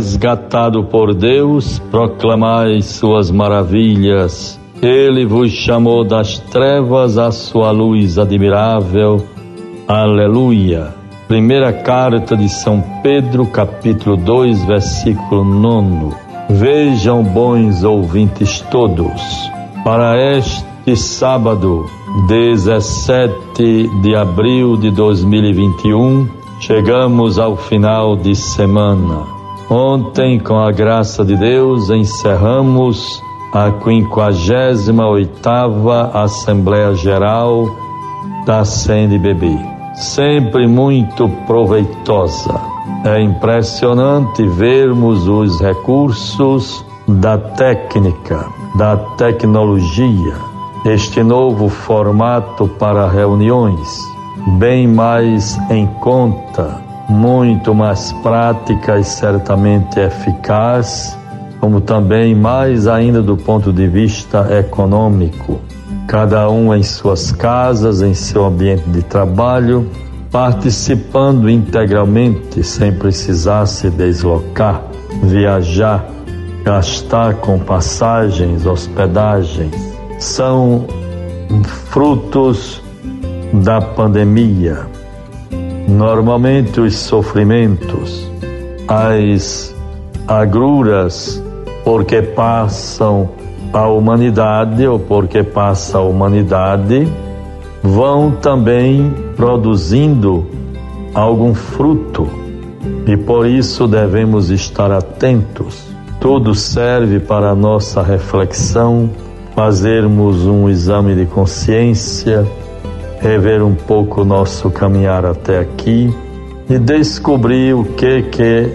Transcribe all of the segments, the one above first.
resgatado por Deus, proclamai suas maravilhas. Ele vos chamou das trevas à sua luz admirável. Aleluia. Primeira carta de São Pedro, capítulo 2, versículo 9. Vejam, bons ouvintes todos, para este sábado, 17 de abril de 2021, chegamos ao final de semana. Ontem, com a graça de Deus, encerramos a 58ª Assembleia Geral da CNBB. Sempre muito proveitosa. É impressionante vermos os recursos da técnica, da tecnologia, este novo formato para reuniões, bem mais em conta, muito mais prática e certamente eficaz como também mais ainda do ponto de vista econômico. Cada um em suas casas, em seu ambiente de trabalho, participando integralmente sem precisar se deslocar, viajar, gastar com passagens, hospedagens. São frutos da pandemia. Normalmente os sofrimentos, as agruras porque passam a humanidade ou porque passa a humanidade, vão também produzindo algum fruto e por isso devemos estar atentos. Tudo serve para a nossa reflexão, fazermos um exame de consciência, rever um pouco o nosso caminhar até aqui e descobrir o que que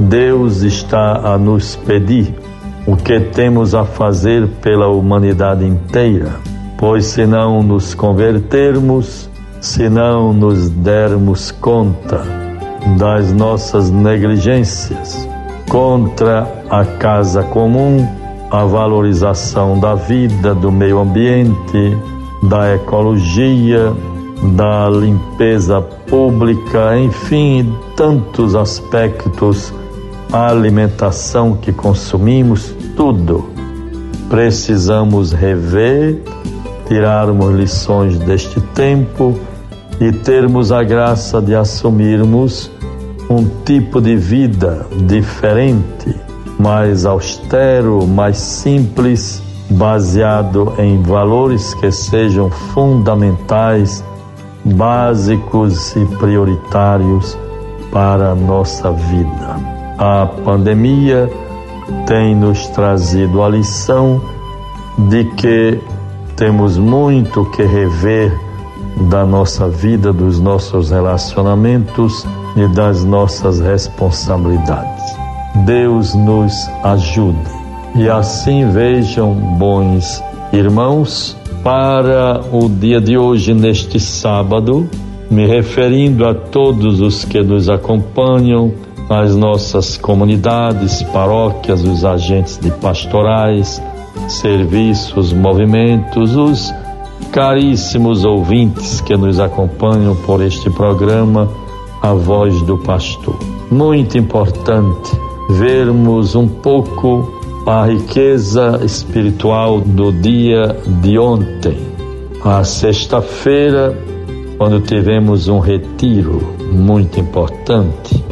Deus está a nos pedir o que temos a fazer pela humanidade inteira, pois se não nos convertermos, se não nos dermos conta das nossas negligências contra a casa comum, a valorização da vida, do meio ambiente, da ecologia, da limpeza pública, enfim, tantos aspectos a alimentação que consumimos, tudo. Precisamos rever, tirarmos lições deste tempo e termos a graça de assumirmos um tipo de vida diferente, mais austero, mais simples, baseado em valores que sejam fundamentais, básicos e prioritários para a nossa vida. A pandemia tem nos trazido a lição de que temos muito que rever da nossa vida, dos nossos relacionamentos e das nossas responsabilidades. Deus nos ajude. E assim vejam, bons irmãos, para o dia de hoje, neste sábado, me referindo a todos os que nos acompanham, nas nossas comunidades, paróquias, os agentes de pastorais, serviços, movimentos, os caríssimos ouvintes que nos acompanham por este programa, A Voz do Pastor. Muito importante vermos um pouco a riqueza espiritual do dia de ontem. A sexta-feira, quando tivemos um retiro muito importante,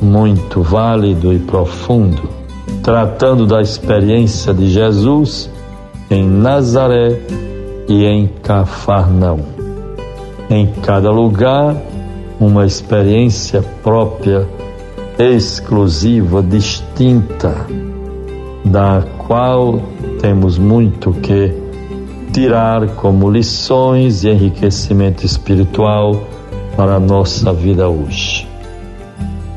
muito válido e profundo, tratando da experiência de Jesus em Nazaré e em Cafarnaum. Em cada lugar, uma experiência própria, exclusiva, distinta, da qual temos muito que tirar como lições e enriquecimento espiritual para a nossa vida hoje.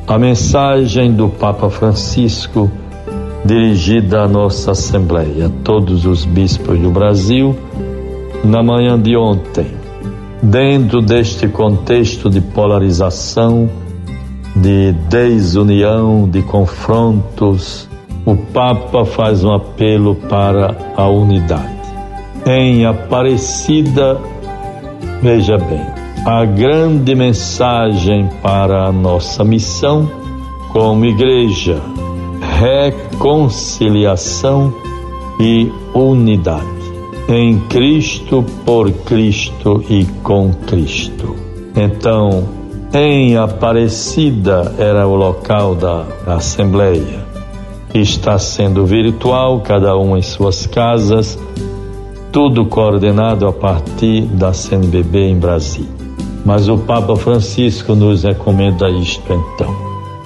A mensagem do Papa Francisco, dirigida à nossa Assembleia, todos os bispos do Brasil, na manhã de ontem, dentro deste contexto de polarização, de desunião, de confrontos, o Papa faz um apelo para a unidade. Em Aparecida, veja bem, a grande mensagem para a nossa missão como igreja, reconciliação e unidade. Em Cristo, por Cristo e com Cristo. Então, em Aparecida era o local da Assembleia. Está sendo virtual, cada um em suas casas, tudo coordenado a partir da CNBB em Brasília. Mas o Papa Francisco nos recomenda isto então.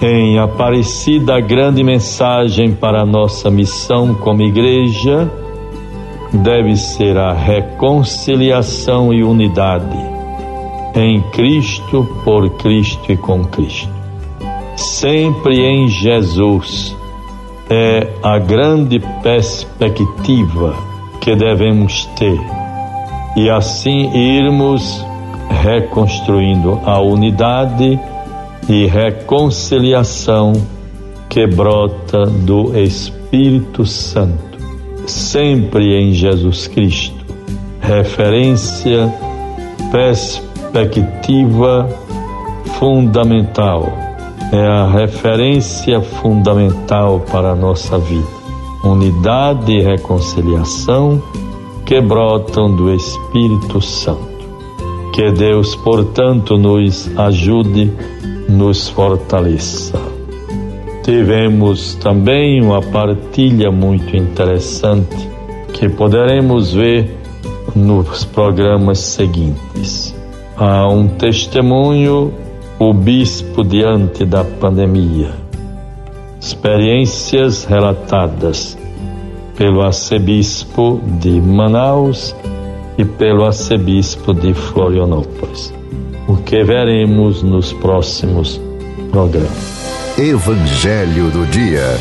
Em Aparecida, a grande mensagem para a nossa missão como igreja deve ser a reconciliação e unidade em Cristo, por Cristo e com Cristo. Sempre em Jesus é a grande perspectiva que devemos ter. E assim irmos reconstruindo a unidade e reconciliação que brota do Espírito Santo, sempre em Jesus Cristo, referência, perspectiva fundamental, é a referência fundamental para a nossa vida. Unidade e reconciliação que brotam do Espírito Santo. Que Deus, portanto, nos ajude, nos fortaleça. Tivemos também uma partilha muito interessante que poderemos ver nos programas seguintes. Há um testemunho, o bispo diante da pandemia. Experiências relatadas pelo arcebispo de Manaus e pelo arcebispo de Florianópolis. O que veremos nos próximos programas. Evangelho do Dia.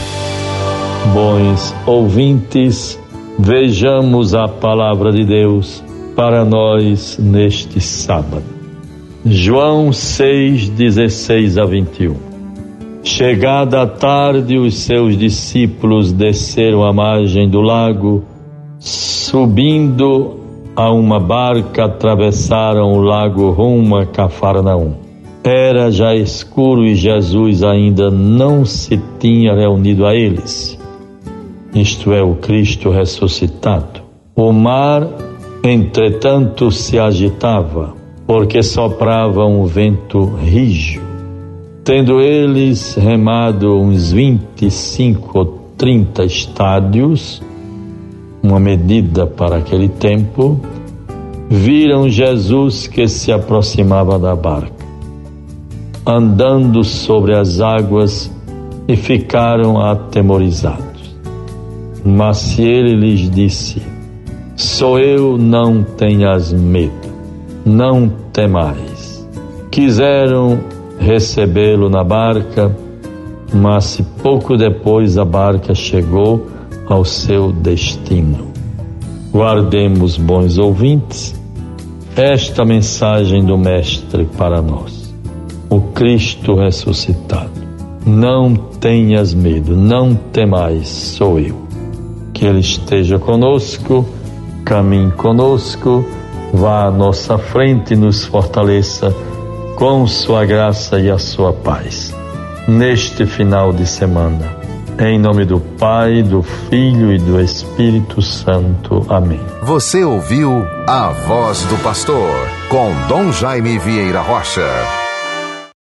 Bons ouvintes, vejamos a palavra de Deus para nós neste sábado. João 6, 16 a 21. Chegada a tarde, os seus discípulos desceram à margem do lago, subindo a uma barca atravessaram o lago rumo a Cafarnaum. Era já escuro e Jesus ainda não se tinha reunido a eles. Isto é, o Cristo ressuscitado. O mar, entretanto, se agitava, porque soprava um vento rijo. Tendo eles remado uns 25 ou 30 estádios, uma medida para aquele tempo, viram Jesus que se aproximava da barca, andando sobre as águas e ficaram atemorizados. Mas se ele lhes disse: Sou eu, não tenhas medo, não temais. Quiseram recebê-lo na barca, mas pouco depois a barca chegou ao seu destino. Guardemos, bons ouvintes, esta mensagem do Mestre para nós. O Cristo ressuscitado. Não tenhas medo, não temais, sou eu. Que Ele esteja conosco, caminhe conosco, vá à nossa frente e nos fortaleça com Sua graça e a Sua paz. Neste final de semana em nome do Pai, do Filho e do Espírito Santo. Amém. Você ouviu a voz do pastor com Dom Jaime Vieira Rocha.